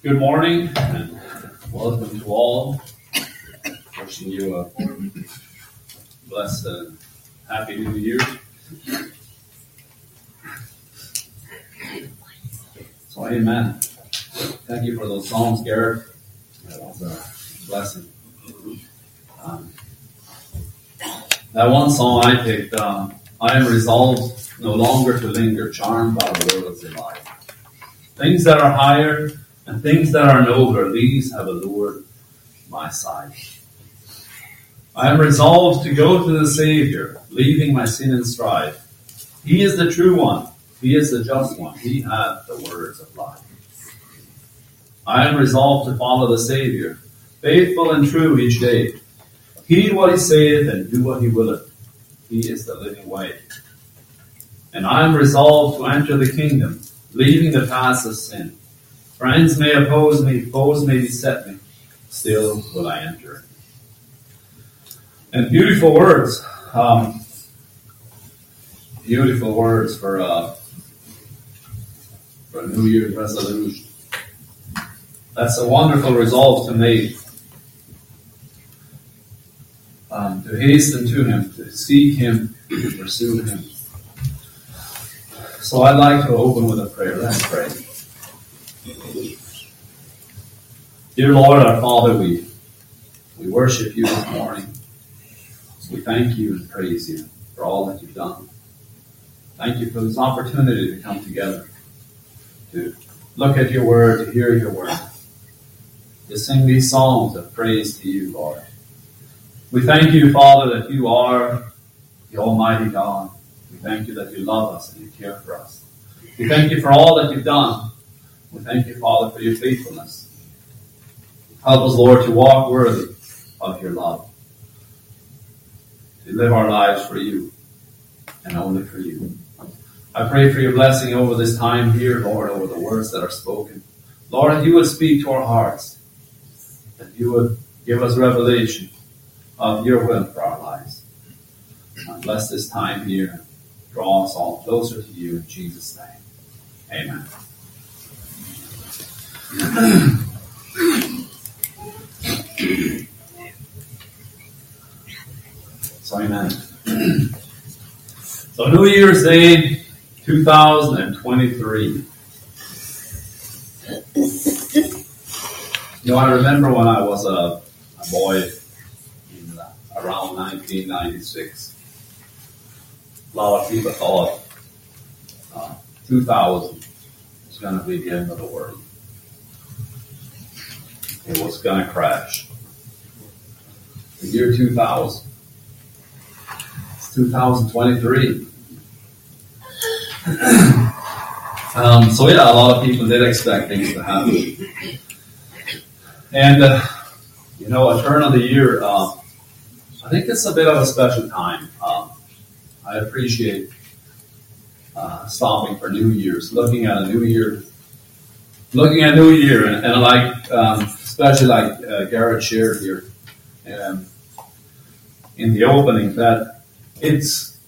Good morning and welcome to all. Wishing you a blessed and happy new year. So, amen. Thank you for those songs, Garrett. That was a blessing. Um, that one song I picked, um, I am resolved no longer to linger, charmed by the world world's delight. Things that are higher and things that are nobler, these have allured my sight. I am resolved to go to the Savior, leaving my sin and strife. He is the true one. He is the just one. He hath the words of life. I am resolved to follow the Savior, faithful and true each day. Heed what he saith and do what he willeth. He is the living way. And I am resolved to enter the kingdom, leaving the paths of sin. Friends may oppose me, foes may beset me, still will I enter. And beautiful words, um, beautiful words for uh, for a New Year's resolution. That's a wonderful resolve to make. Um, to hasten to Him, to seek Him, to pursue Him. So I'd like to open with a prayer. Let's pray. Dear Lord, our Father, we, we worship you this morning. We thank you and praise you for all that you've done. Thank you for this opportunity to come together, to look at your word, to hear your word, to sing these songs of praise to you, Lord. We thank you, Father, that you are the Almighty God. We thank you that you love us and you care for us. We thank you for all that you've done. We thank you, Father, for your faithfulness. Help us, Lord, to walk worthy of your love, to live our lives for you and only for you. I pray for your blessing over this time here, Lord, over the words that are spoken. Lord, that you would speak to our hearts, that you would give us revelation of your will for our lives. And bless this time here. Draw us all closer to you in Jesus' name. Amen. So amen. so New Year's Day 2023. You know, I remember when I was a, a boy in uh, around 1996. A lot of people thought uh, 2000 was going to be the end of the world. It was going to crash. The year 2000. It's 2023. um, so yeah, a lot of people did expect things to happen. And, uh, you know, a turn of the year, uh, I think it's a bit of a special time. Um, I appreciate uh, stopping for New Year's, looking at a New Year, looking at New Year, and, and like, um, especially like uh, Garrett shared here um, in the opening, that it's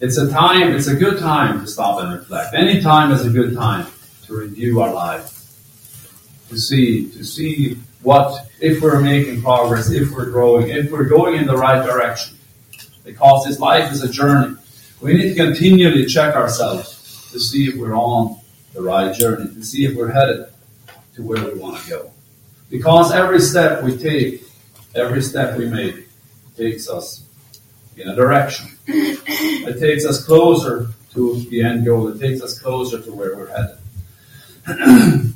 it's a time, it's a good time to stop and reflect. Any time is a good time to review our life, to see to see what if we're making progress, if we're growing, if we're going in the right direction. Because this life is a journey. We need to continually check ourselves to see if we're on the right journey, to see if we're headed to where we want to go. Because every step we take, every step we make, takes us in a direction. It takes us closer to the end goal. It takes us closer to where we're headed.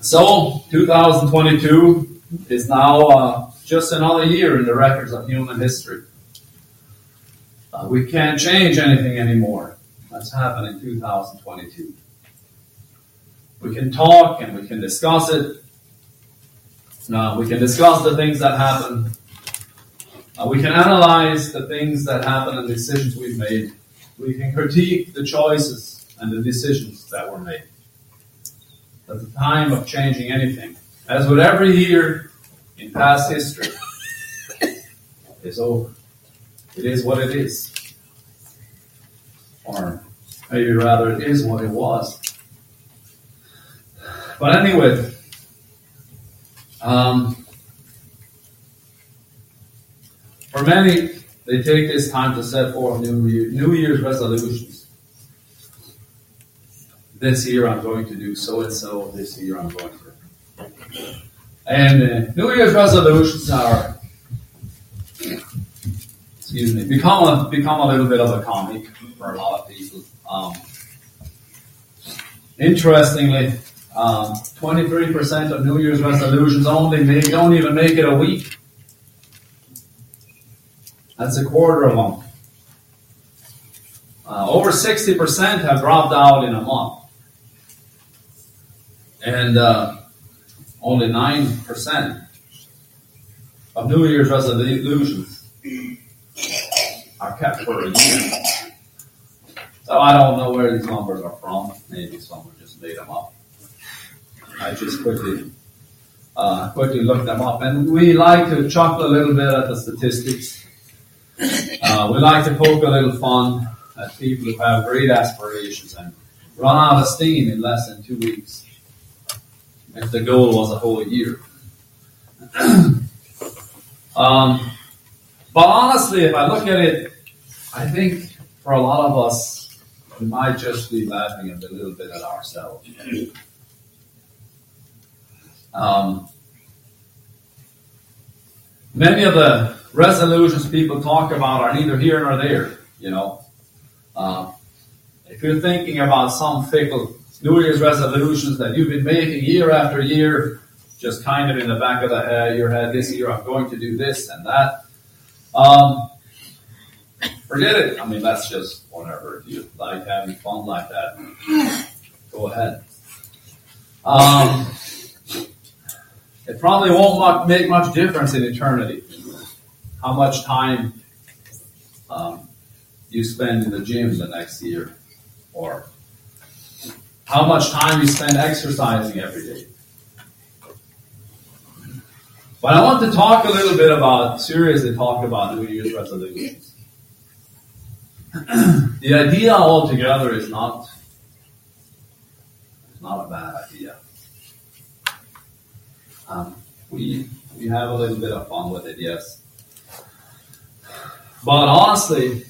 so, 2022 is now uh, just another year in the records of human history. Uh, we can't change anything anymore. That's happened in 2022. We can talk and we can discuss it. Uh, we can discuss the things that happen. Uh, we can analyze the things that happen and the decisions we've made. We can critique the choices and the decisions that were made. At the time of changing anything, as with every year in past history, is over. It is what it is. Or maybe rather, it is what it was. But anyway, Um, for many, they take this time to set forth New, Year, New Year's resolutions. This year I'm going to do so and so. This year I'm going to. And uh, New Year's resolutions are, excuse me, become a become a little bit of a comic for a lot of people. Um, interestingly, um, 23% of New Year's resolutions only make, don't even make it a week. That's a quarter of them. Uh, over 60% have dropped out in a month. And uh, only 9% of New Year's resolutions are kept for a year. So I don't know where these numbers are from. Maybe someone just made them up. I just quickly uh, quickly looked them up, and we like to chuckle a little bit at the statistics. Uh, we like to poke a little fun at people who have great aspirations and run out of steam in less than two weeks. If the goal was a whole year. um, but honestly, if I look at it, I think for a lot of us, we might just be laughing a little bit at ourselves. Um, many of the resolutions people talk about are neither here nor there, you know. Um, if you're thinking about some fickle New Year's resolutions that you've been making year after year, just kind of in the back of the head, your head, this year I'm going to do this and that. Um, forget it. I mean, that's just whatever. If you like having fun like that, go ahead. Um, it probably won't make much difference in eternity. How much time um, you spend in the gym the next year, or how much time you spend exercising every day. But I want to talk a little bit about, seriously talk about New Year's resolutions. the idea altogether is not, not a bad. Um, we we have a little bit of fun with it, yes. But honestly,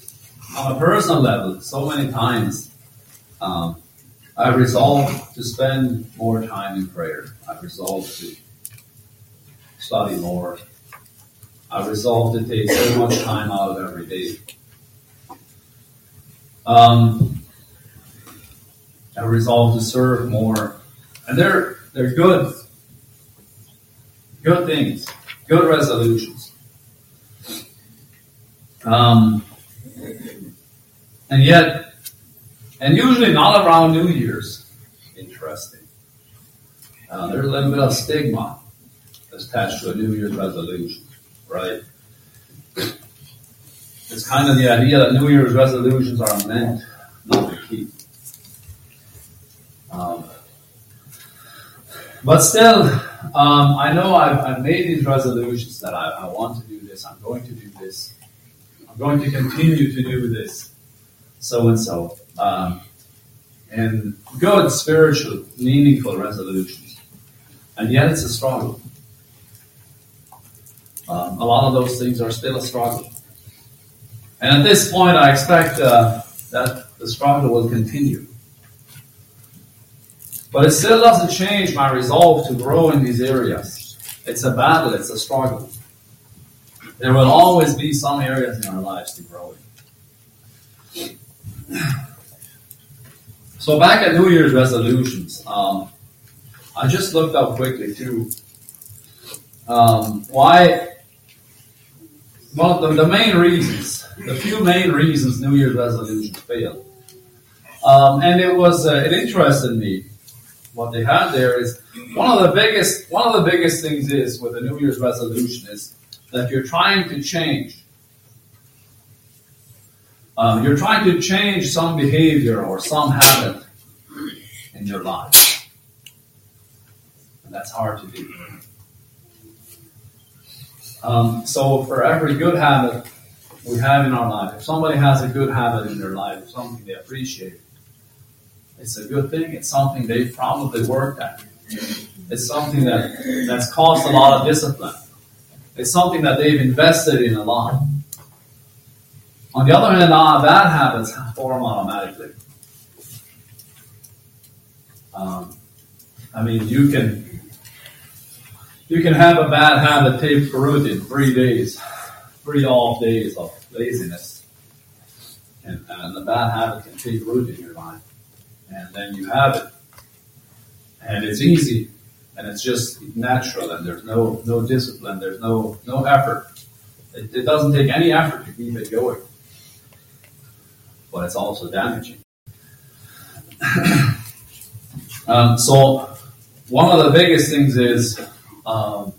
on a personal level, so many times um, I've resolved to spend more time in prayer. I've resolved to study more. I've resolved to take so much time out of every day. Um, I resolved to serve more, and they're they're good good things, good resolutions. Um, and yet, and usually not around New Year's. Interesting. Uh, there's a little bit of stigma attached to a New Year's resolution, right? It's kind of the idea that New Year's resolutions are meant not to keep. Um, but still, um, I know I've, I've, made these resolutions that I, I, want to do this, I'm going to do this, I'm going to continue to do this, so and so. Um, and good, spiritual, meaningful resolutions. And yet it's a struggle. Um, a lot of those things are still a struggle. And at this point, I expect uh, that the struggle will continue. But it still doesn't change my resolve to grow in these areas. It's a battle, it's a struggle. There will always be some areas in our lives to grow in. So back at New Year's resolutions, um, I just looked up quickly too. Um, why? Well, the, the, main reasons, the few main reasons New Year's resolutions fail. Um, and it was, uh, it interested me what they had there is one of the biggest one of the biggest things is with a New Year's resolution is that you're trying to change. Um, you're trying to change some behavior or some habit in your life. And that's hard to do. Um, so for every good habit we have in our life, if somebody has a good habit in their life, something they appreciate, it's a good thing. It's something they've probably worked at. It's something that that's cost a lot of discipline. It's something that they've invested in a lot. On the other hand, uh, bad habits form automatically. Um, I mean, you can you can have a bad habit take root in three days, three off days of laziness, and, and the bad habit can take root in your life, and then you have it, and it's easy, and it's just natural, and there's no no discipline, there's no no effort. It, it doesn't take any effort to keep it going, but it's also damaging. um, so one of the biggest things is um,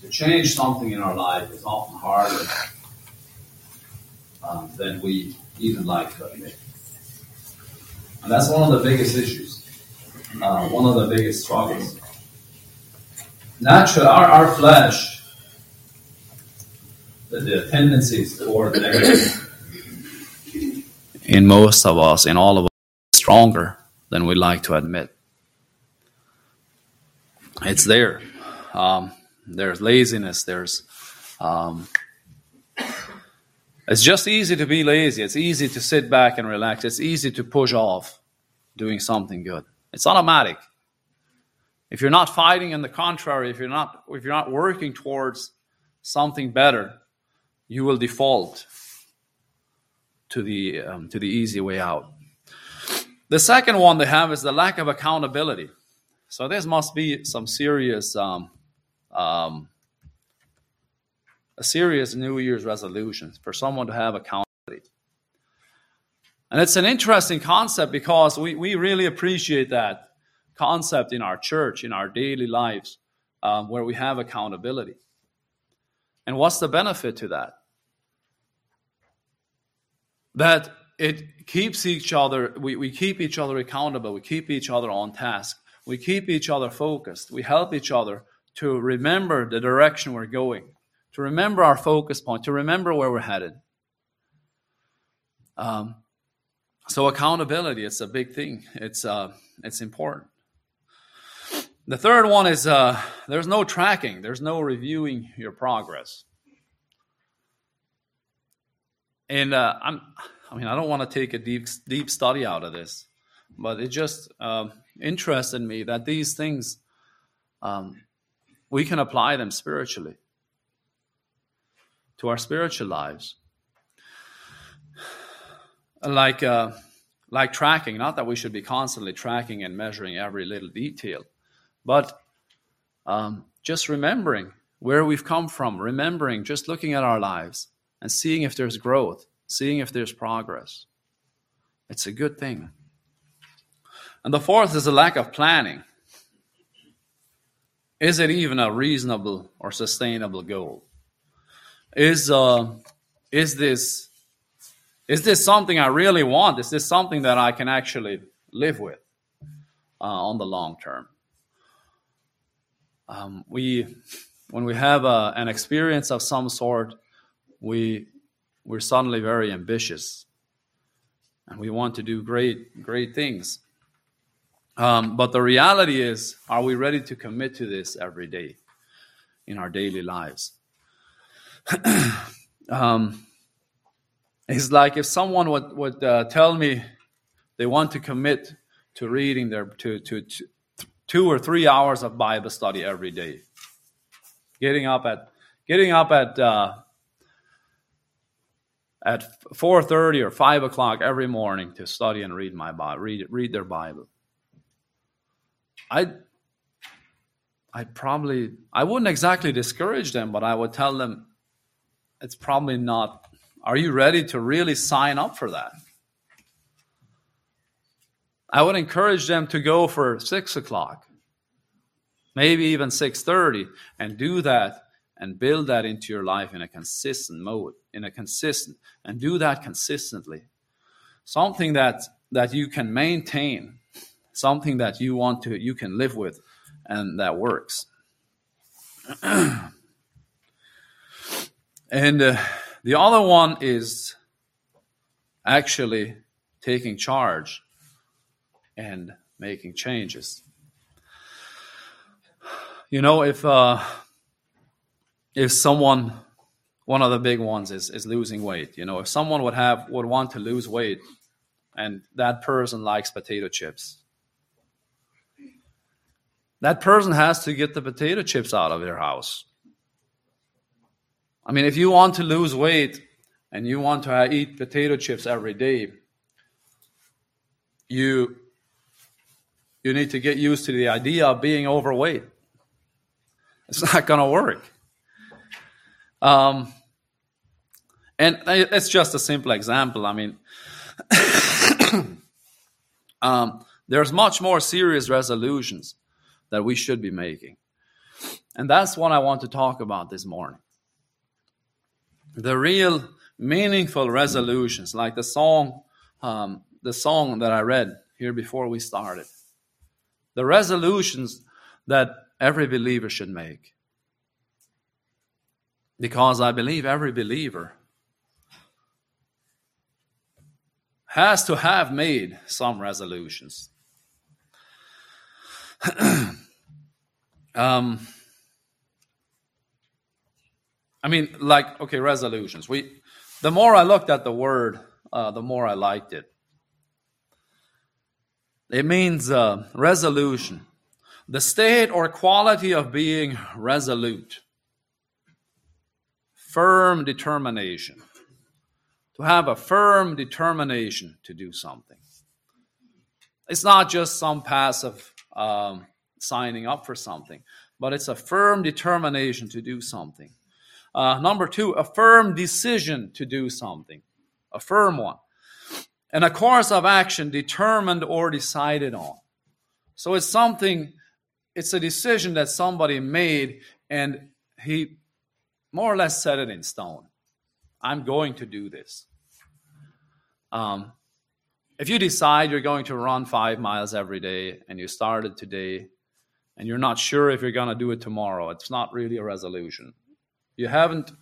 to change something in our life is often harder um, than we even like to admit. And that's one of the biggest issues, uh, one of the biggest struggles. Naturally, our, our flesh, the, the tendencies toward negative in most of us, in all of us, stronger than we like to admit it's there. Um, there's laziness. There's um, it's just easy to be lazy. It's easy to sit back and relax. It's easy to push off doing something good. It's automatic. If you're not fighting, on the contrary, if you're not if you're not working towards something better, you will default to the um, to the easy way out. The second one they have is the lack of accountability. So this must be some serious, um, um, a serious New Year's resolution for someone to have accountability. And it's an interesting concept because we, we really appreciate that concept in our church, in our daily lives, um, where we have accountability. And what's the benefit to that? That it keeps each other, we, we keep each other accountable, we keep each other on task. We keep each other focused. We help each other to remember the direction we're going, to remember our focus point, to remember where we're headed. Um, so accountability, it's a big thing. It's uh, it's important. The third one is uh, there's no tracking. There's no reviewing your progress. And uh, I'm, I mean, I don't want to take a deep deep study out of this, but it just um, interested me that these things um, we can apply them spiritually to our spiritual lives like uh, like tracking not that we should be constantly tracking and measuring every little detail but um, just remembering where we've come from remembering just looking at our lives and seeing if there's growth seeing if there's progress it's a good thing and the fourth is a lack of planning. Is it even a reasonable or sustainable goal? Is uh, is this is this something I really want? Is this something that I can actually live with uh, on the long term? Um, we when we have a, uh, an experience of some sort, we we're suddenly very ambitious, and we want to do great great things. Um, but the reality is, are we ready to commit to this every day in our daily lives? um, it's like if someone would, would uh, tell me they want to commit to reading their to, to, to two or three hours of Bible study every day, getting up at getting up at uh, at four thirty or five o'clock every morning to study and read my Bible, read read their Bible. I I probably I wouldn't exactly discourage them, but I would tell them it's probably not. Are you ready to really sign up for that? I would encourage them to go for six o'clock, maybe even six thirty, and do that and build that into your life in a consistent mode, in a consistent, and do that consistently. Something that that you can maintain something that you want to you can live with and that works and uh, the other one is actually taking charge and making changes You know, if uh, if someone, one of the big ones is is losing weight. You know, if someone would have would want to lose weight, and that person likes potato chips, that person has to get the potato chips out of their house. I mean, if you want to lose weight and you want to eat potato chips every day, you you need to get used to the idea of being overweight. It's not going to work. Um, and it's just a simple example. I mean, um, there's much more serious resolutions that we should be making. And that's what I want to talk about this morning. The real meaningful resolutions, like the song, um, the song that I read here before we started. The resolutions that every believer should make. Because I believe every believer has to have made some resolutions. um, I mean, like, okay, resolutions. We, the more I looked at the word, uh, the more I liked it. It means uh, resolution, the state or quality of being resolute, firm determination, to have a firm determination to do something. It's not just some passive um, signing up for something, but it's a firm determination to do something. Uh, number two, a firm decision to do something, a firm one. And a course of action determined or decided on. So it's something, it's a decision that somebody made and he more or less set it in stone. I'm going to do this. Um, if you decide you're going to run five miles every day and you started today and you're not sure if you're going to do it tomorrow, it's not really a resolution. You haven't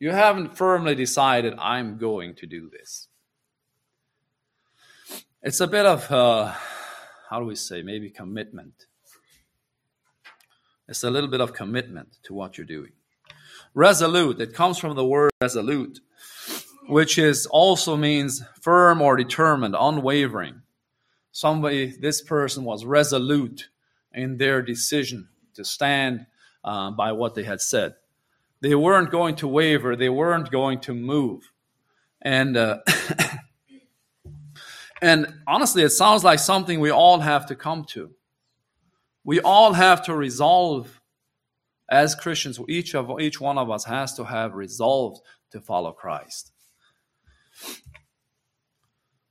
you haven't firmly decided I'm going to do this. It's a bit of uh, how do we say maybe commitment. It's a little bit of commitment to what you're doing. Resolute, it comes from the word resolute, which is also means firm or determined, unwavering. Somebody, this person was resolute in their decision to stand uh, by what they had said. They weren't going to waver, they weren't going to move. And uh, and honestly, it sounds like something we all have to come to. We all have to resolve as Christians, each of each one of us has to have resolved to follow Christ.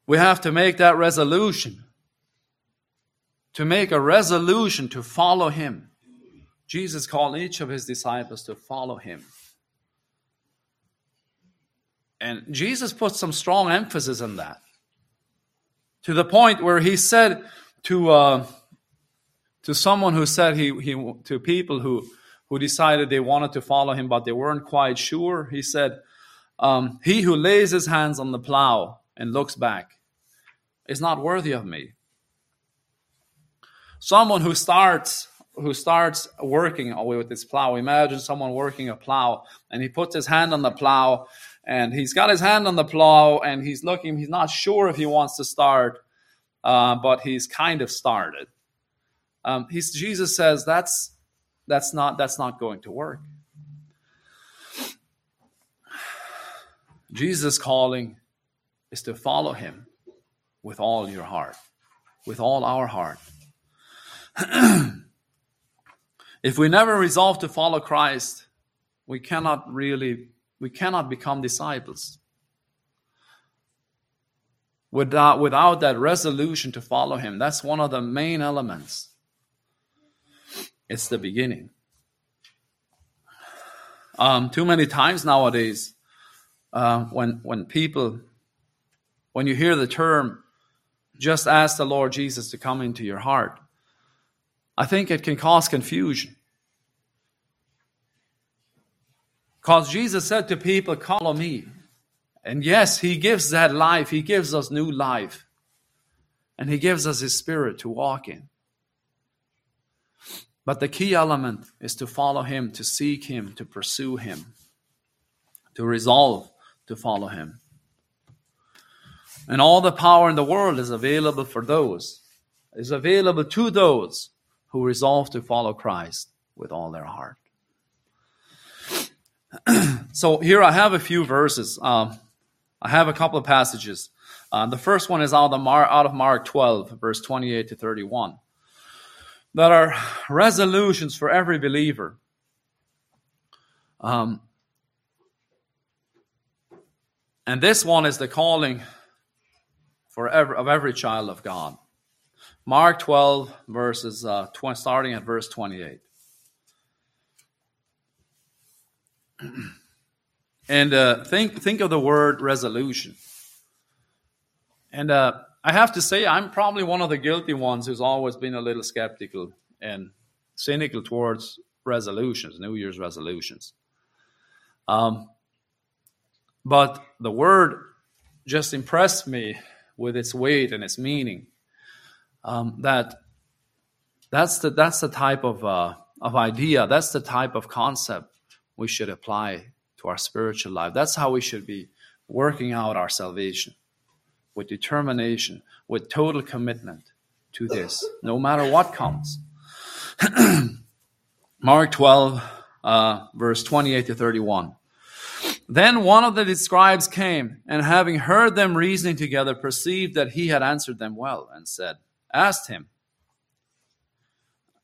We have to make that resolution. To make a resolution to follow him. Jesus called each of his disciples to follow him. And Jesus put some strong emphasis on that. To the point where he said to uh, to someone who said he, he to people who who decided they wanted to follow him but they weren't quite sure, he said, um, "He who lays his hands on the plow and looks back is not worthy of me." Someone who starts who starts working away with this plow. Imagine someone working a plow and he puts his hand on the plow and he's got his hand on the plow and he's looking, he's not sure if he wants to start, uh, but he's kind of started. Um, he's, Jesus says that's, that's, not, that's not going to work. Jesus' calling is to follow him with all your heart, with all our heart. If we never resolve to follow Christ, we cannot really, we cannot become disciples. Without, without that resolution to follow Him, that's one of the main elements. It's the beginning. Um, too many times nowadays, uh, when when people, when you hear the term, just ask the Lord Jesus to come into your heart, I think it can cause confusion. Because Jesus said to people, Follow me. And yes, He gives that life, He gives us new life. And He gives us His Spirit to walk in. But the key element is to follow Him, to seek Him, to pursue Him, to resolve to follow Him. And all the power in the world is available for those, is available to those who resolve to follow Christ with all their heart. so here I have a few verses. Um, I have a couple of passages. Uh, the first one is out of, Mar- out of Mark 12, verse 28 to 31, that are resolutions for every believer. Um, and this one is the calling for every, of every child of God. Mark 12, verses uh, 20, starting at verse 28. and uh, think think of the word resolution. And uh, I have to say, I'm probably one of the guilty ones who's always been a little skeptical and cynical towards resolutions, New Year's resolutions. Um, but the word just impressed me with its weight and its meaning. Um, that that's the that's the type of uh, of idea. That's the type of concept we should apply to our spiritual life. That's how we should be working out our salvation with determination, with total commitment to this, no matter what comes. Mark 12, uh, verse 28 to 31. Then one of the scribes came, and having heard them reasoning together, perceived that he had answered them well, and said, Asked him,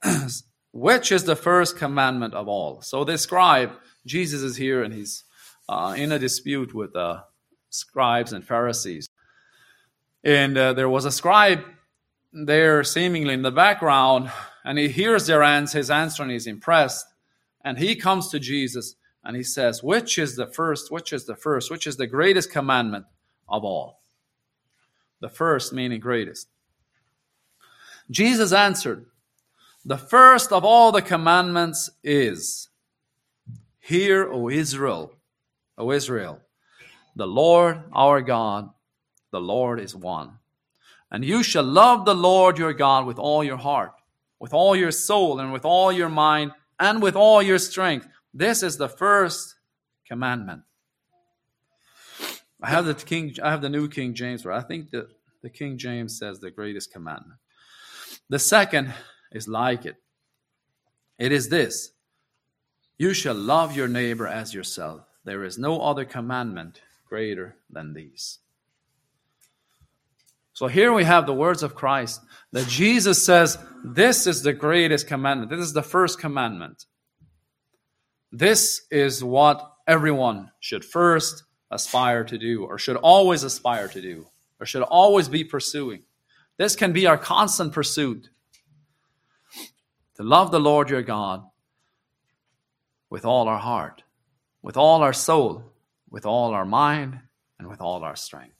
Which is the first commandment of all? So the scribe, Jesus is here, and he's uh, in a dispute with uh, scribes and Pharisees. And uh, there was a scribe there, seemingly in the background, and he hears their answer, his answer, and he's impressed. And he comes to Jesus and he says, Which is the first? Which is the first? Which is the greatest commandment of all? The first meaning greatest. Jesus answered, The first of all the commandments is, Hear, O Israel, O Israel, the Lord our God, the Lord is one. And you shall love the Lord your God with all your heart, with all your soul, and with all your mind, and with all your strength. This is the first commandment. I have the King. I have the New King James, where I think that the King James says the greatest commandment. The second is like it. It is this: You shall love your neighbor as yourself. There is no other commandment greater than these. So here we have the words of Christ that Jesus says, This is the greatest commandment. This is the first commandment. This is what everyone should first aspire to do, or should always aspire to do, or should always be pursuing. This can be our constant pursuit to love the Lord your God with all our heart, with all our soul, with all our mind, and with all our strength.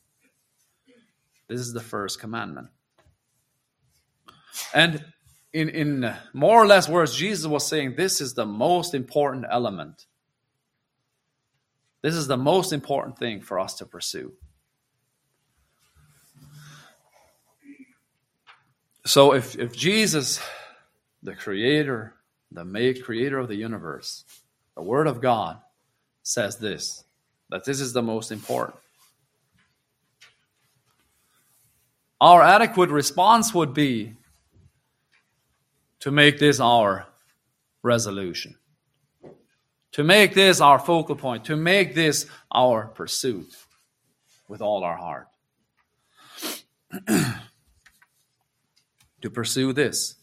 This is the first commandment. And in, in more or less words, Jesus was saying this is the most important element. This is the most important thing for us to pursue. So if, if Jesus, the creator, the made creator of the universe, the word of God, says this, that this is the most important. Our adequate response would be to make this our resolution, to make this our focal point, to make this our pursuit with all our heart. to pursue this.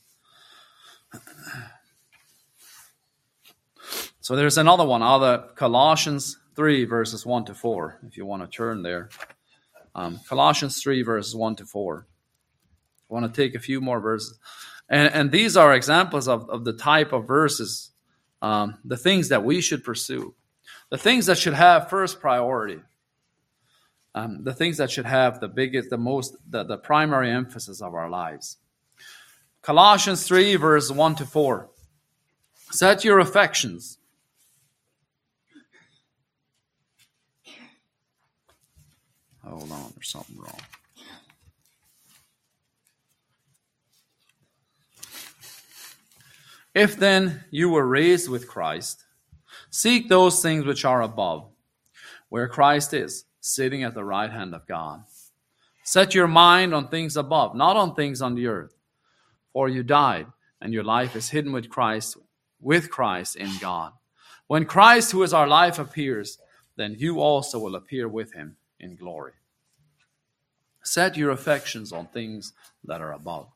So there's another one, other Colossians 3, verses 1 to 4, if you want to turn there. Um, Colossians 3, verses 1 to 4. I want to take a few more verses. And, and these are examples of, of the type of verses, um, the things that we should pursue, the things that should have first priority, um, the things that should have the biggest, the most, the, the primary emphasis of our lives. Colossians 3, verse 1 to 4. Set your affections. Hold on, there's something wrong. If then you were raised with Christ, seek those things which are above, where Christ is, sitting at the right hand of God. Set your mind on things above, not on things on the earth. For you died, and your life is hidden with Christ, with Christ in God. When Christ, who is our life, appears, then you also will appear with him in glory. Set your affections on things that are above.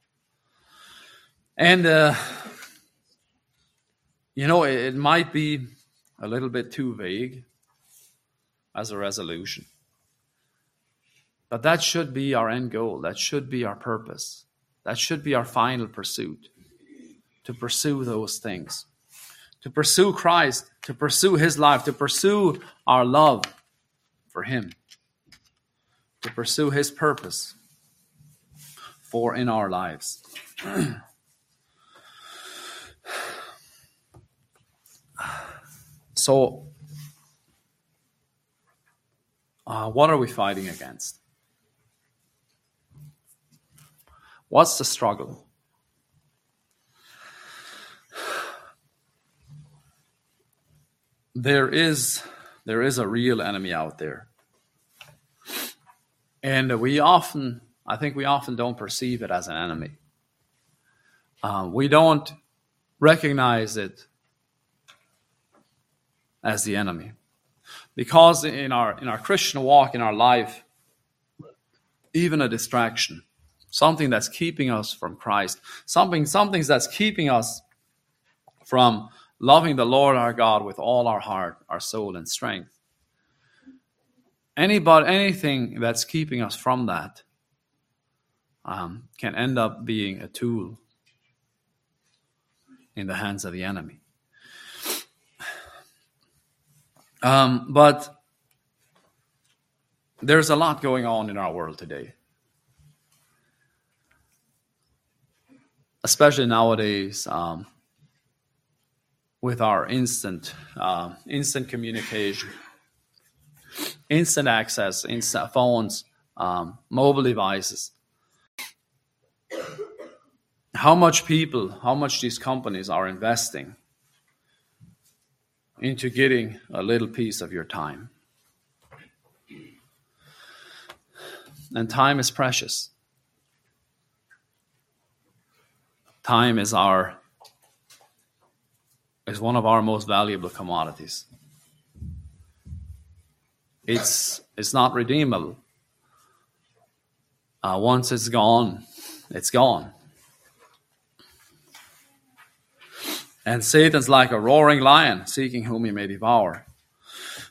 And, uh, you know, it, it might be a little bit too vague as a resolution. But that should be our end goal. That should be our purpose. That should be our final pursuit to pursue those things, to pursue Christ, to pursue His life, to pursue our love for Him, to pursue His purpose for in our lives. So, uh, what are we fighting against? What's the struggle? There is there is a real enemy out there. And we often, I think we often don't perceive it as an enemy. Uh, we don't recognize it as the enemy. Because in our, in our Christian walk, in our life, even a distraction, something that's keeping us from Christ, something, something that's keeping us from loving the Lord our God with all our heart, our soul, and strength. Anybody, anything that's keeping us from that um, can end up being a tool in the hands of the enemy. Um, but there's a lot going on in our world today. Especially nowadays, um, with our instant, uh, instant communication, instant access, instant phones, um, mobile devices. How much people, how much these companies are investing into getting a little piece of your time. And time is precious. Time is our is one of our most valuable commodities. It's it's not redeemable. Uh, once it's gone, it's gone. And Satan's like a roaring lion, seeking whom he may devour.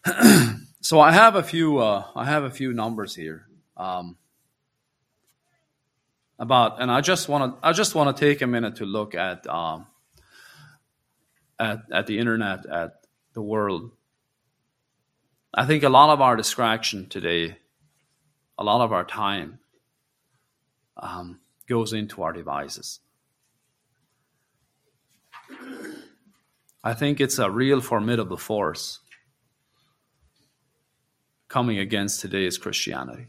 so I have a few. Uh, I have a few numbers here um, about, and I just want to. I just want to take a minute to look at um, at at the internet, at the world. I think a lot of our distraction today, a lot of our time, um, goes into our devices. I think it's a real formidable force coming against today's Christianity.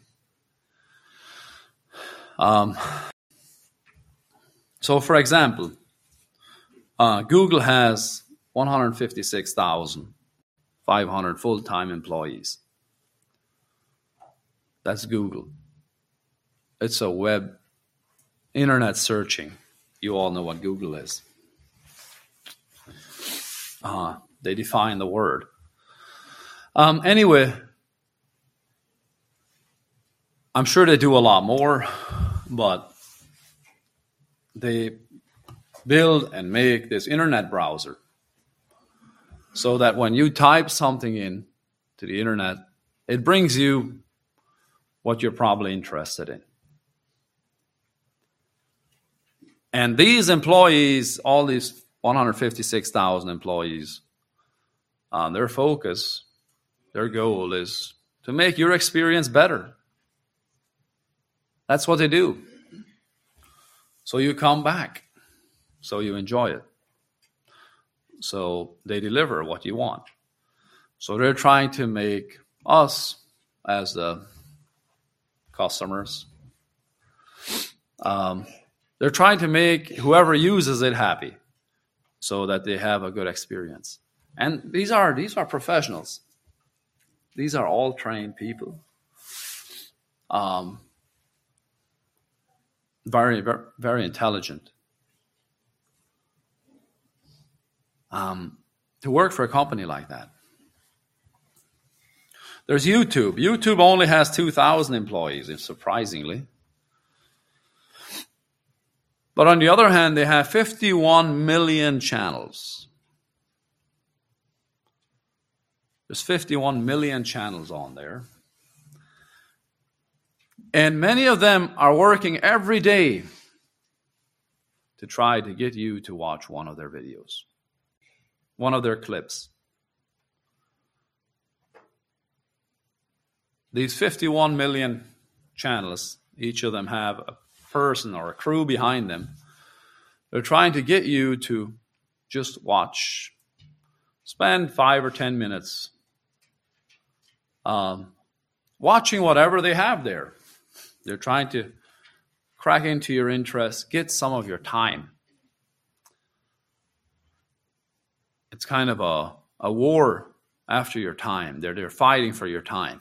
Um, so, for example, uh, Google has 156,500 full time employees. That's Google. It's a web internet searching. You all know what Google is. Uh, they define the word. Um, anyway, I'm sure they do a lot more, but they build and make this internet browser so that when you type something in to the internet, it brings you what you're probably interested in. And these employees, all these 156,000 employees. Uh, their focus, their goal is to make your experience better. That's what they do. So you come back. So you enjoy it. So they deliver what you want. So they're trying to make us, as the customers, um, they're trying to make whoever uses it happy. so that they have a good experience. And these are these are professionals. These are all trained people. Um, very, very, very intelligent. Um, to work for a company like that. There's YouTube. YouTube only has 2,000 employees, surprisingly. But on the other hand, they have 51 million channels. There's 51 million channels on there. And many of them are working every day to try to get you to watch one of their videos, one of their clips. These 51 million channels, each of them have a person or a crew behind them. They're trying to get you to just watch, spend five or 10 minutes um, watching whatever they have there. They're trying to crack into your interest, get some of your time. It's kind of a, a war after your time. They're, they're fighting for your time,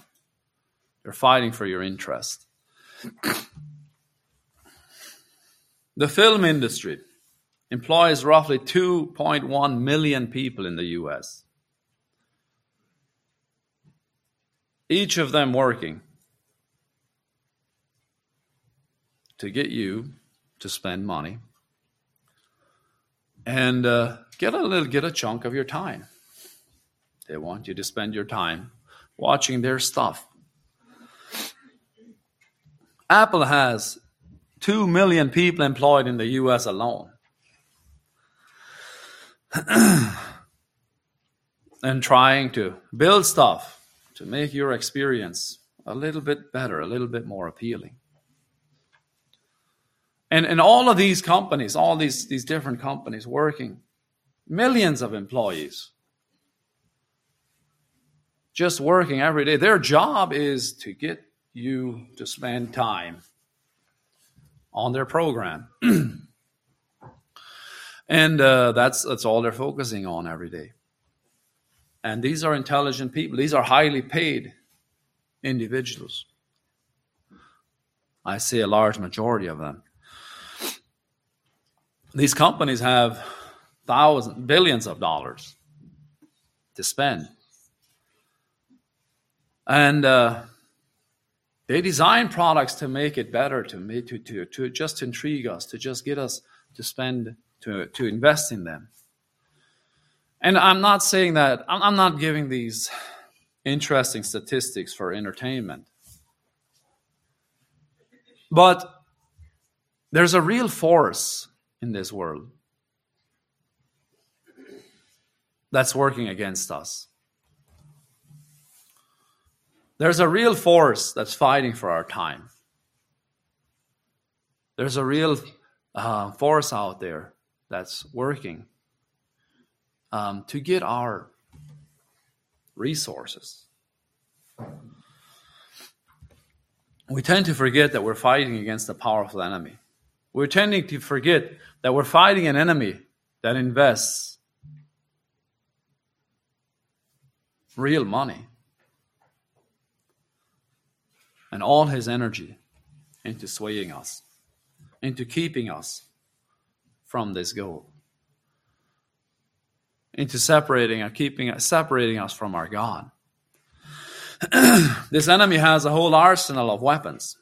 they're fighting for your interest. the film industry employs roughly 2.1 million people in the US. Each of them working to get you to spend money and uh, get a little get a chunk of your time. They want you to spend your time watching their stuff. Apple has 2 million people employed in the US alone. and trying to build stuff to make your experience a little bit better, a little bit more appealing. And, and all of these companies, all these, these different companies working, millions of employees just working every day. Their job is to get you to spend time on their program. and uh, that's, that's all they're focusing on every day. And these are intelligent people, these are highly paid individuals. I see a large majority of them these companies have thousands, billions of dollars to spend. And uh, they design products to make it better, to, make, to, to, to just intrigue us, to just get us to spend, to, to invest in them. And I'm not saying that, I'm not giving these interesting statistics for entertainment. But there's a real force in this world that's working against us. There's a real force that's fighting for our time. There's a real uh, force out there that's working um, to get our resources. We tend to forget that we're fighting against a powerful enemy. We're tending to forget that we're fighting an enemy that invests real money and all his energy into swaying us, into keeping us from this goal, into separating and keeping separating us from our God. this enemy has a whole arsenal of weapons.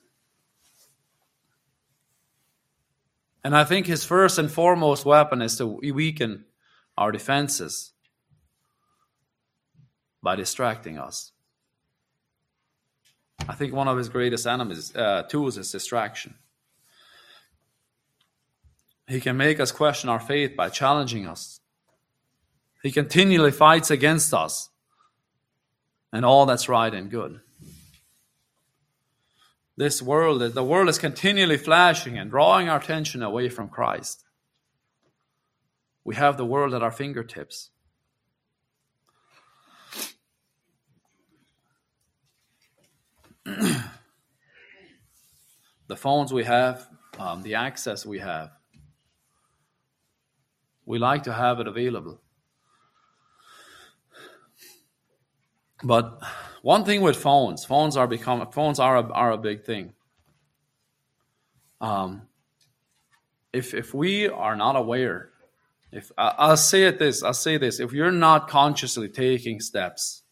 And I think his first and foremost weapon is to weaken our defenses by distracting us. I think one of his greatest enemies, uh, tools is distraction. He can make us question our faith by challenging us. He continually fights against us and all that's right and good this world, the world is continually flashing and drawing our attention away from Christ. We have the world at our fingertips. the phones we have, um, the access we have We like to have it available. But one thing with phones, phones are become phones are a, are a big thing. Um, if if we are not aware, if I, I'll say it this, I'll say this: if you're not consciously taking steps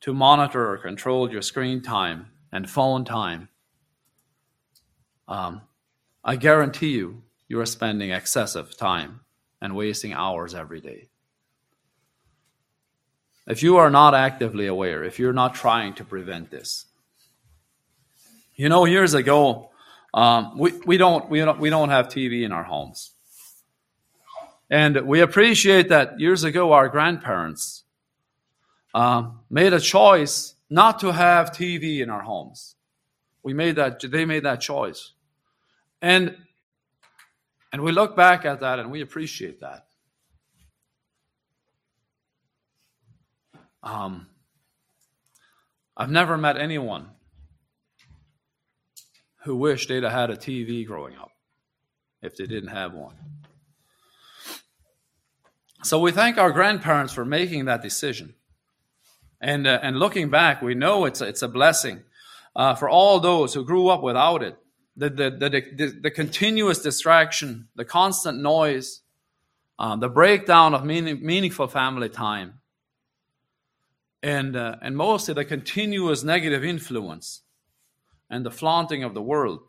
to monitor or control your screen time and phone time, um, I guarantee you, you are spending excessive time and wasting hours every day. If you are not actively aware, if you're not trying to prevent this, you know, years ago, um, we, we don't we don't we don't have TV in our homes, and we appreciate that years ago our grandparents um, made a choice not to have TV in our homes. We made that they made that choice, and and we look back at that and we appreciate that. Um, I've never met anyone who wished they'd have had a TV growing up if they didn't have one. So we thank our grandparents for making that decision. And, uh, and looking back, we know it's a, it's a blessing uh, for all those who grew up without it. The, the, the, the, the continuous distraction, the constant noise, uh, the breakdown of meaning, meaningful family time, and, uh, and mostly the continuous negative influence and the flaunting of the world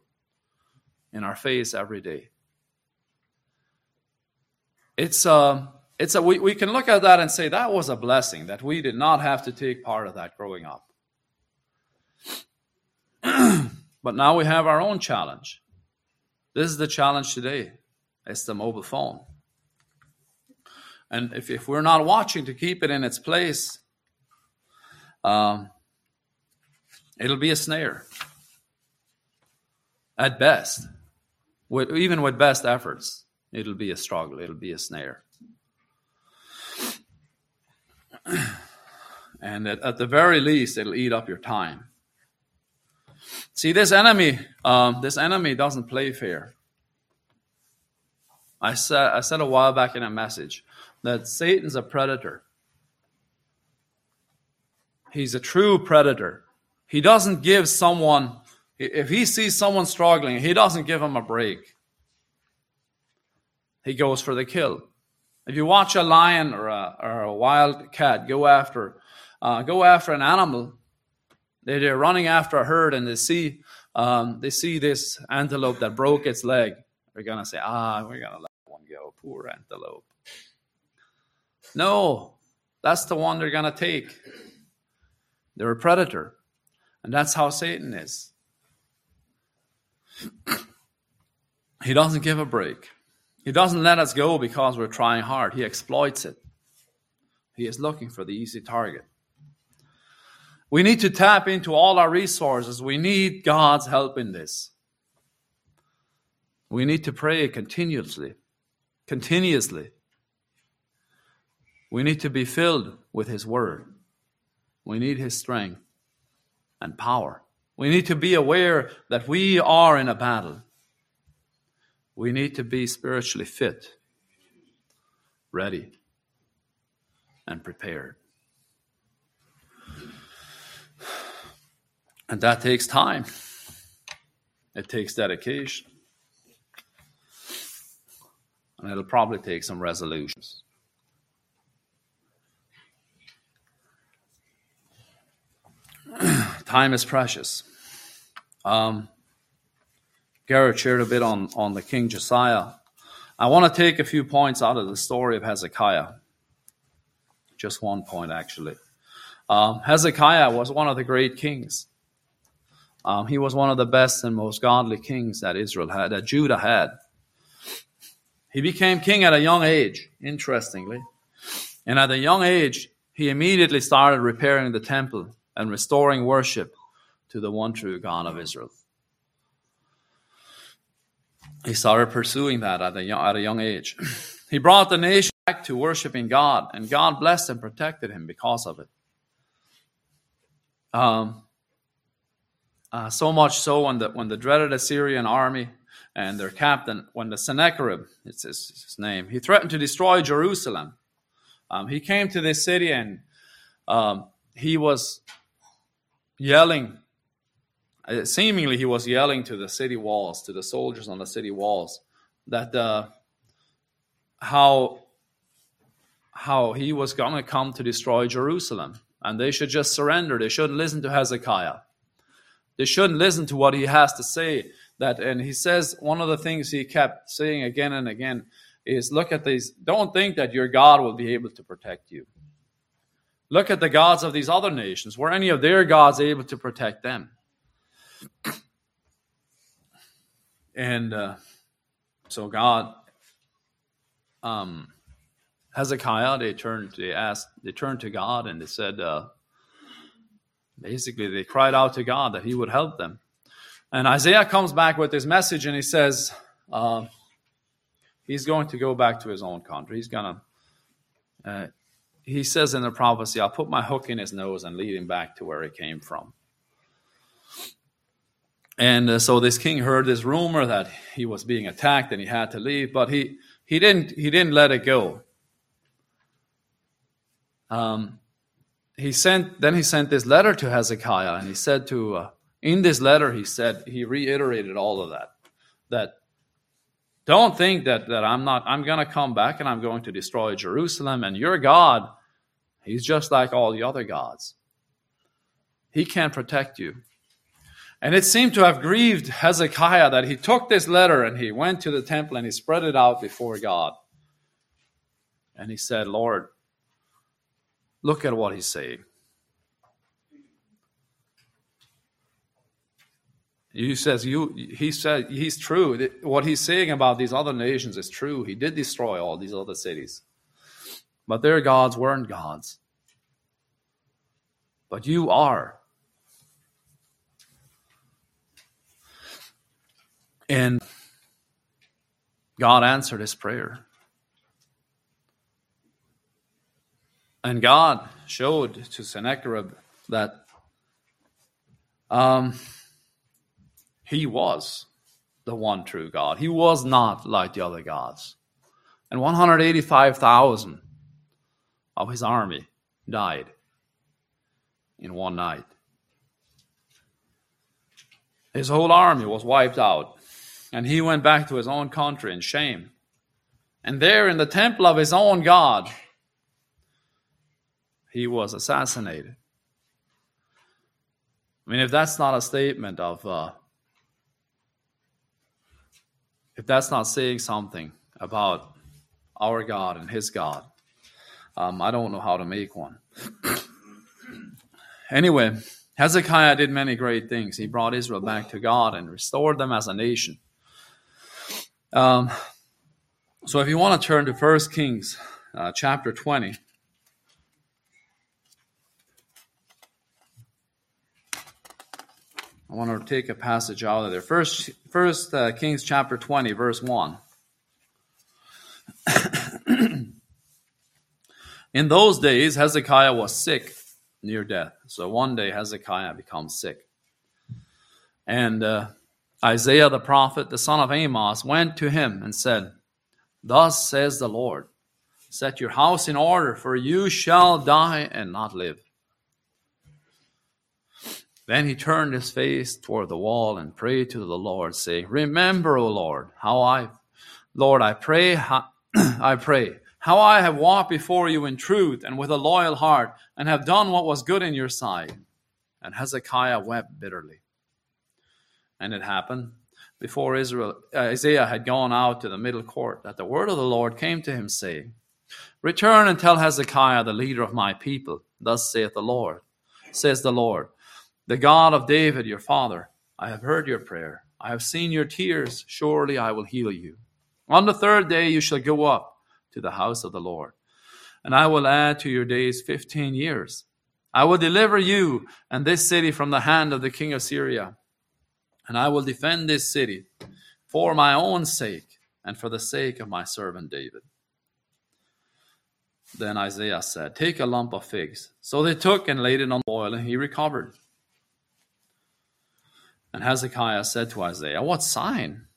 in our face every day. It's, uh, it's a, we, we can look at that and say that was a blessing that we did not have to take part of that growing up. but now we have our own challenge. This is the challenge today. It's the mobile phone. And if, if we're not watching to keep it in its place, um, it'll be a snare at best. With, even with best efforts, it'll be a struggle, it'll be a snare. And at, at the very least, it'll eat up your time. See, this enemy, um, this enemy doesn't play fair. I said, I said a while back in a message that Satan's a predator. He's a true predator. He doesn't give someone if he sees someone struggling, he doesn't give him a break. He goes for the kill. If you watch a lion or a, or a wild cat go after uh, go after an animal, they, they're running after a herd and they see um, they see this antelope that broke its leg. They're gonna say, "Ah, we're gonna let one go, poor antelope." No, that's the one they're gonna take. They're a predator, and that's how Satan is. He doesn't give a break. He doesn't let us go because we're trying hard. He exploits it. He is looking for the easy target. We need to tap into all our resources. We need God's help in this. We need to pray continuously, continuously. We need to be filled with His Word. We need His strength and power. We need to be aware that we are in a battle. We need to be spiritually fit, ready, and prepared. And that takes time. It takes dedication. And it'll probably take some resolutions. time is precious. Um, Garrett shared a bit on, on the King Josiah. I want to take a few points out of the story of Hezekiah. Just one point, actually. Um, Hezekiah was one of the great kings. Um, he was one of the best and most godly kings that Israel had, that Judah had. He became king at a young age, interestingly. And at a young age, he immediately started repairing the temple and restoring worship to the one true God of Israel. He started pursuing that at a young, at a young age. He brought the nation back to worshiping God, and God blessed and protected him because of it. Um, uh, so much so when the when the dreaded Assyrian army and their captain, when the Sennacherib, it's his, his name, he threatened to destroy Jerusalem. Um, he came to this city and um, he was yelling. uh, Seemingly, he was yelling to the city walls, to the soldiers on the city walls, that uh, how how he was going to come to destroy Jerusalem, and they should just surrender. They shouldn't listen to Hezekiah. They shouldn't listen to what he has to say. That and he says one of the things he kept saying again and again is, "Look at these. Don't think that your God will be able to protect you." Look at the gods of these other nations. Were any of their gods able to protect them? And uh, so God, um, Hezekiah, they turned, they asked, they turned to God and they said, uh, basically, they cried out to God that He would help them. And Isaiah comes back with this message and he says, uh, he's going to go back to his own country. He's going to, uh, he says in the prophecy, I'll put my hook in his nose and lead him back to where he came from. And uh, so this king heard this rumor that he was being attacked and he had to leave, but he, he didn't he didn't let it go. Um, he sent then he sent this letter to Hezekiah and he said to uh, in this letter he said he reiterated all of that that don't think that that I'm not I'm going to come back and I'm going to destroy Jerusalem and your God he's just like all the other gods. He can't protect you. And it seemed to have grieved Hezekiah that he took this letter and he went to the temple and he spread it out before God. And he said, Lord, look at what he's saying. He says, you, he said, he's true. What he's saying about these other nations is true. He did destroy all these other cities. But their gods weren't gods. But you are. And God answered his prayer. And God showed to Sennacherib that um, he was the one true God. He was not like the other gods. And 185,000 of his army died in one night. His whole army was wiped out, and he went back to his own country in shame. And there in the temple of his own God, he was assassinated. I mean, if that's not a statement of, uh, if that's not saying something about our God and his God, um, I don't know how to make one. anyway, Hezekiah did many great things. He brought Israel back to God and restored them as a nation. Um, so if you want to turn to 1 Kings uh, chapter 20, I want to take a passage out of there. First, First uh, Kings chapter 20, verse 1. In those days, Hezekiah was sick near death. So one day, Hezekiah becomes sick. And uh, Isaiah the prophet, the son of Amos, went to him and said, Thus says the Lord, set your house in order, for you shall die and not live. Then he turned his face toward the wall and prayed to the Lord, saying, Remember, O Lord, how I, Lord, I pray, I pray, how I have walked before you in truth and with a loyal heart, and have done what was good in your sight. And Hezekiah wept bitterly. And it happened before Israel, uh, Isaiah had gone out to the middle court that the word of the Lord came to him, saying, Return and tell Hezekiah, the leader of my people, Thus saith the Lord, says the Lord. The God of David, your father, I have heard your prayer. I have seen your tears. Surely I will heal you. On the third day you shall go up to the house of the Lord, and I will add to your days fifteen years. I will deliver you and this city from the hand of the king of Syria, and I will defend this city for my own sake and for the sake of my servant David. Then Isaiah said, Take a lump of figs. So they took and laid it on oil, and he recovered. And Hezekiah said to Isaiah, What sign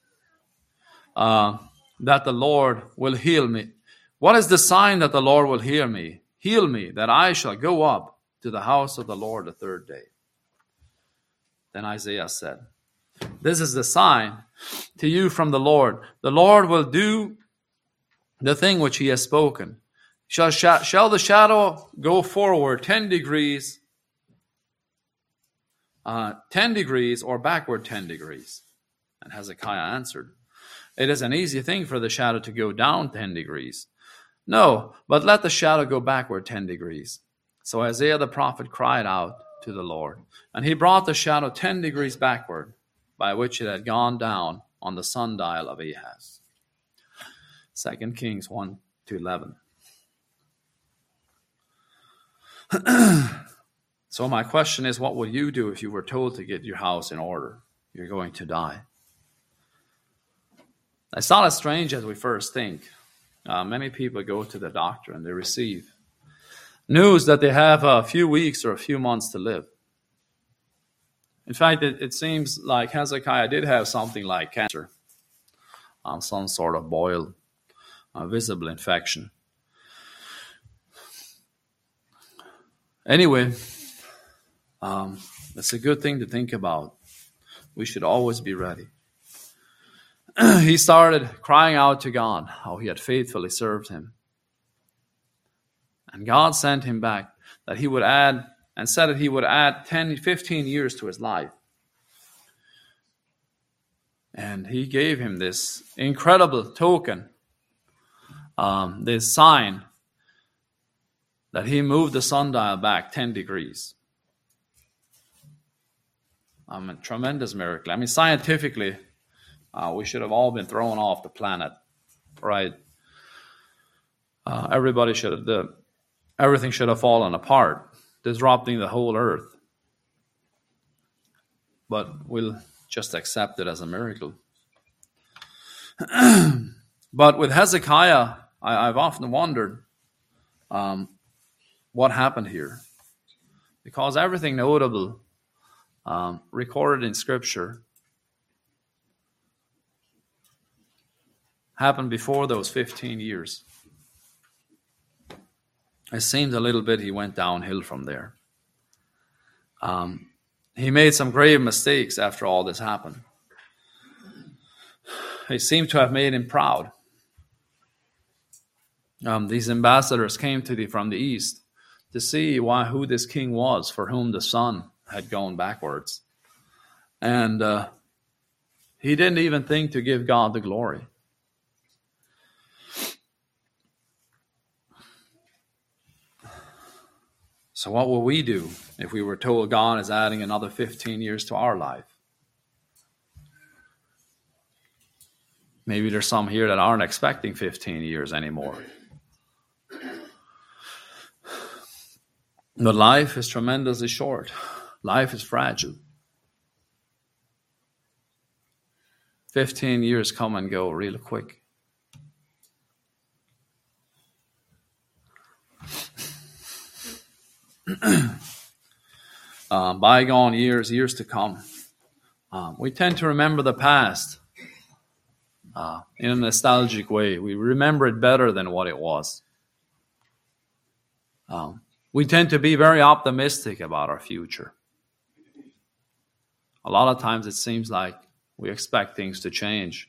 uh, that the Lord will heal me. What is the sign that the Lord will heal me? Heal me, that I shall go up to the house of the Lord the third day. Then Isaiah said, This is the sign to you from the Lord. The Lord will do the thing which he has spoken. Shall, shall the shadow go forward 10 degrees, uh, 10 degrees, or backward 10 degrees? And Hezekiah answered, It is an easy thing for the shadow to go down 10 degrees. No, but let the shadow go backward 10 degrees. So Isaiah the prophet cried out to the Lord, and he brought the shadow 10 degrees backward, by which it had gone down on the sundial of Ahaz. 2 Kings 1 to 11. so, my question is what would you do if you were told to get your house in order? You're going to die. It's not as strange as we first think. Uh, many people go to the doctor and they receive news that they have a few weeks or a few months to live. In fact, it, it seems like Hezekiah did have something like cancer, um, some sort of boil, a visible infection. Anyway, um, it's a good thing to think about. We should always be ready. he started crying out to God how he had faithfully served him. And God sent him back that he would add and said that he would add 10, 15 years to his life. And he gave him this incredible token, um, this sign that he moved the sundial back 10 degrees. Um, a tremendous miracle. I mean, scientifically, uh, we should have all been thrown off the planet, right? Uh, everybody should have, the, everything should have fallen apart, disrupting the whole earth. But we'll just accept it as a miracle. but with Hezekiah, I, have often wondered um, what happened here. Because everything notable um, recorded in Scripture happened before those 15 years. It seems a little bit he went downhill from there. Um, he made some grave mistakes after all this happened. He seemed to have made him proud. Um, these ambassadors came to the, from the east to see why who this king was for whom the sun had gone backwards. And uh, he didn't even think to give God the glory. So, what will we do if we were told God is adding another 15 years to our life? Maybe there's some here that aren't expecting 15 years anymore. But life is tremendously short. Life is fragile. 15 years come and go real quick. uh, bygone years, years to come. Um, we tend to remember the past uh, in a nostalgic way. We remember it better than what it was. Um, we tend to be very optimistic about our future. A lot of times it seems like we expect things to change.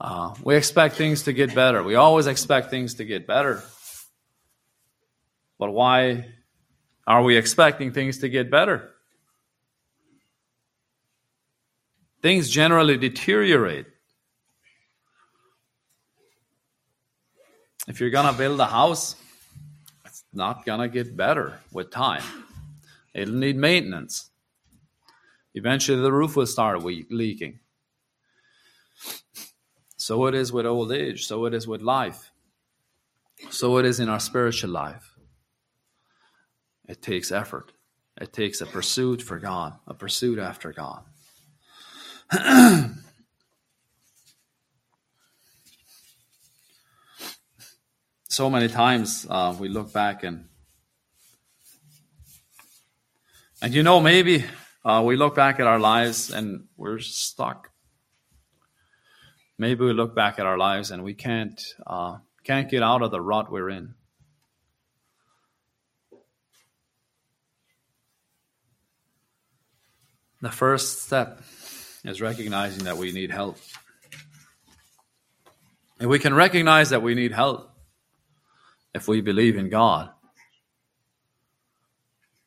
Uh, we expect things to get better. We always expect things to get better. But why are we expecting things to get better? Things generally deteriorate. If you're going to build a house, it's not going to get better with time. It'll need maintenance. Eventually, the roof will start leaking. So it is with old age. So it is with life. So it is in our spiritual life. It takes effort. It takes a pursuit for God, a pursuit after God. so many times uh, we look back and and you know maybe uh, we look back at our lives and we're stuck maybe we look back at our lives and we can't uh, can't get out of the rut we're in. The first step is recognizing that we need help. And we can recognize that we need help if we believe in God.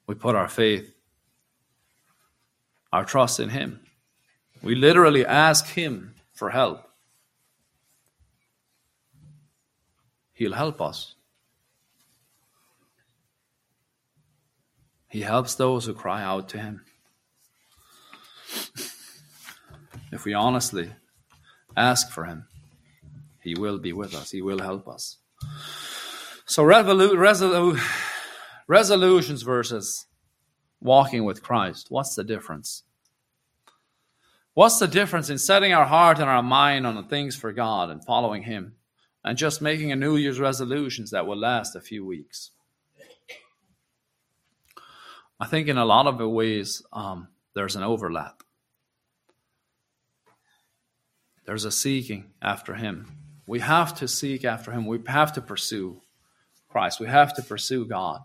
We put our faith, our trust in Him. We literally ask Him for help. He'll help us. He helps those who cry out to Him. If we honestly ask for Him, He will be with us, He will help us. So, revolu- resolu- resolutions versus walking with Christ. What's the difference? What's the difference in setting our heart and our mind on the things for God and following Him and just making a New Year's resolutions that will last a few weeks? I think in a lot of ways um, there's an overlap. There's a seeking after Him. We have to seek after Him. We have to pursue Christ. We have to pursue God.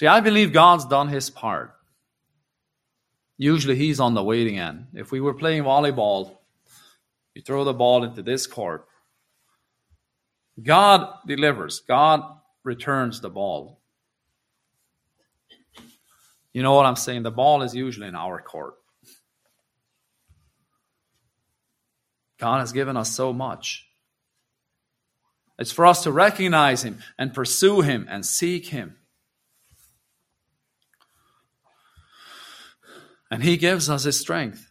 See, I believe God's done His part. Usually He's on the waiting end. If we were playing volleyball, you throw the ball into this court. God delivers, God returns the ball. You know what I'm saying? The ball is usually in our court. God has given us so much. It's for us to recognize Him and pursue Him and seek Him. And He gives us His strength.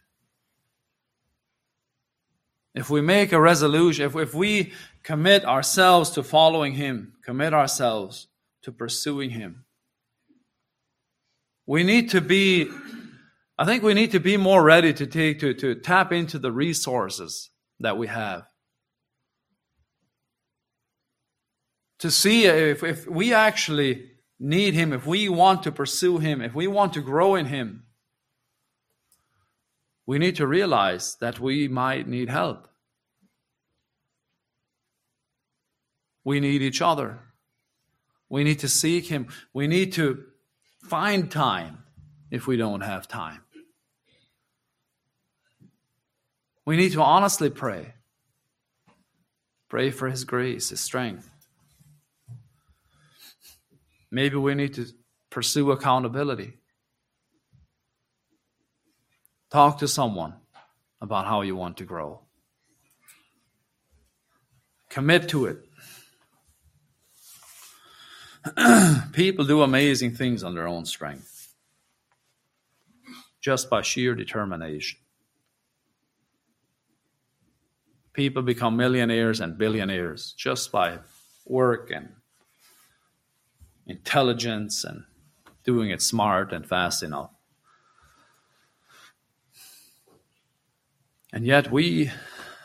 If we make a resolution, if, if we commit ourselves to following Him, commit ourselves to pursuing Him, we need to be, I think we need to be more ready to take, to, to tap into the resources that we have. To see if, if we actually need Him, if we want to pursue Him, if we want to grow in Him, we need to realize that we might need help. We need each other. We need to seek Him. We need to find time if we don't have time. We need to honestly pray. Pray for His grace, His strength. Maybe we need to pursue accountability. Talk to someone about how you want to grow. Commit to it. People do amazing things on their own strength, just by sheer determination. People become millionaires and billionaires just by work and intelligence and doing it smart and fast enough. And yet we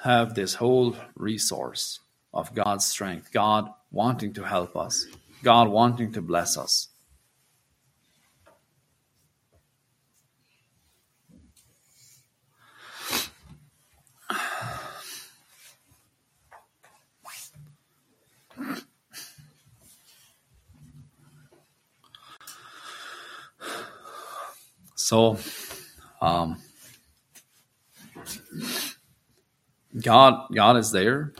have this whole resource of God's strength, God wanting to help us, God wanting to bless us. So, um, God, God is there.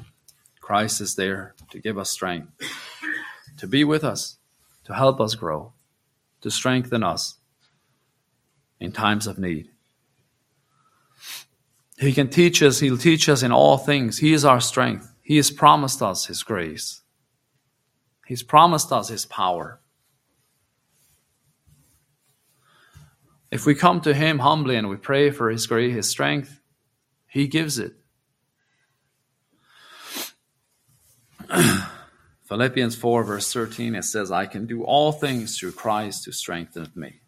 Christ is there to give us strength, to be with us, to help us grow, to strengthen us in times of need. He can teach us, He'll teach us in all things. He is our strength. He has promised us His grace, He's promised us His power. If we come to Him humbly and we pray for His grace, His strength, He gives it. Philippians 4, verse 13, it says, I can do all things through Christ who strengtheneth me.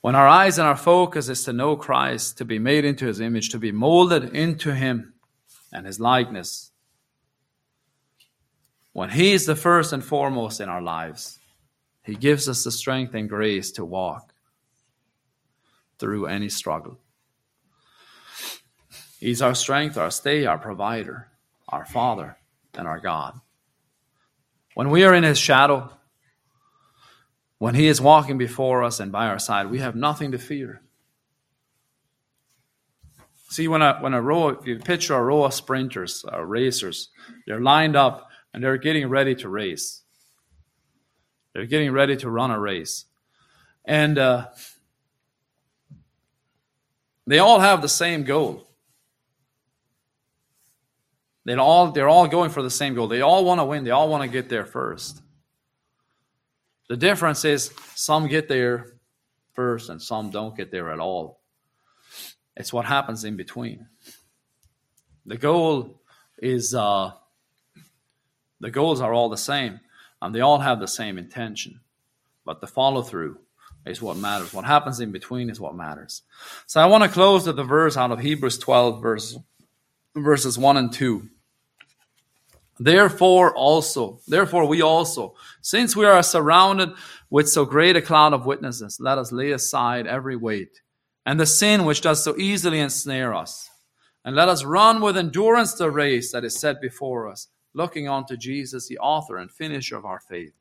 When our eyes and our focus is to know Christ, to be made into his image, to be molded into him and his likeness, when he is the first and foremost in our lives, he gives us the strength and grace to walk, through any struggle. He's our strength, our stay, our provider, our Father, and our God. When we are in His shadow, when He is walking before us and by our side, we have nothing to fear. See, when a, when a row, if you picture a row of sprinters, uh, racers, they're lined up and they're getting ready to race. They're getting ready to run a race. And uh, they all have the same goal. They all, they're all going for the same goal. They all want to win. They all want to get there first. The difference is some get there first and some don't get there at all. It's what happens in between. The goal is uh, the goals are all the same, and they all have the same intention, but the follow through is what matters. What happens in between is what matters. So I want to close with the verse out of Hebrews 12, verse, verses 1 and 2. Therefore also, therefore we also, since we are surrounded with so great a cloud of witnesses, let us lay aside every weight and the sin which does so easily ensnare us. And let us run with endurance the race that is set before us, looking unto Jesus, the author and finisher of our faith,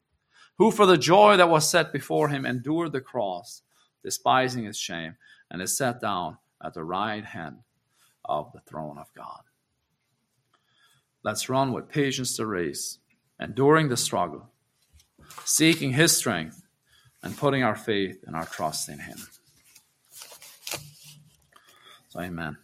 who for the joy that was set before him endured the cross, despising his shame, and is set down at the right hand of the throne of God. Let's run with patience the race, enduring the struggle, seeking his strength, and putting our faith and our trust in him. So, amen.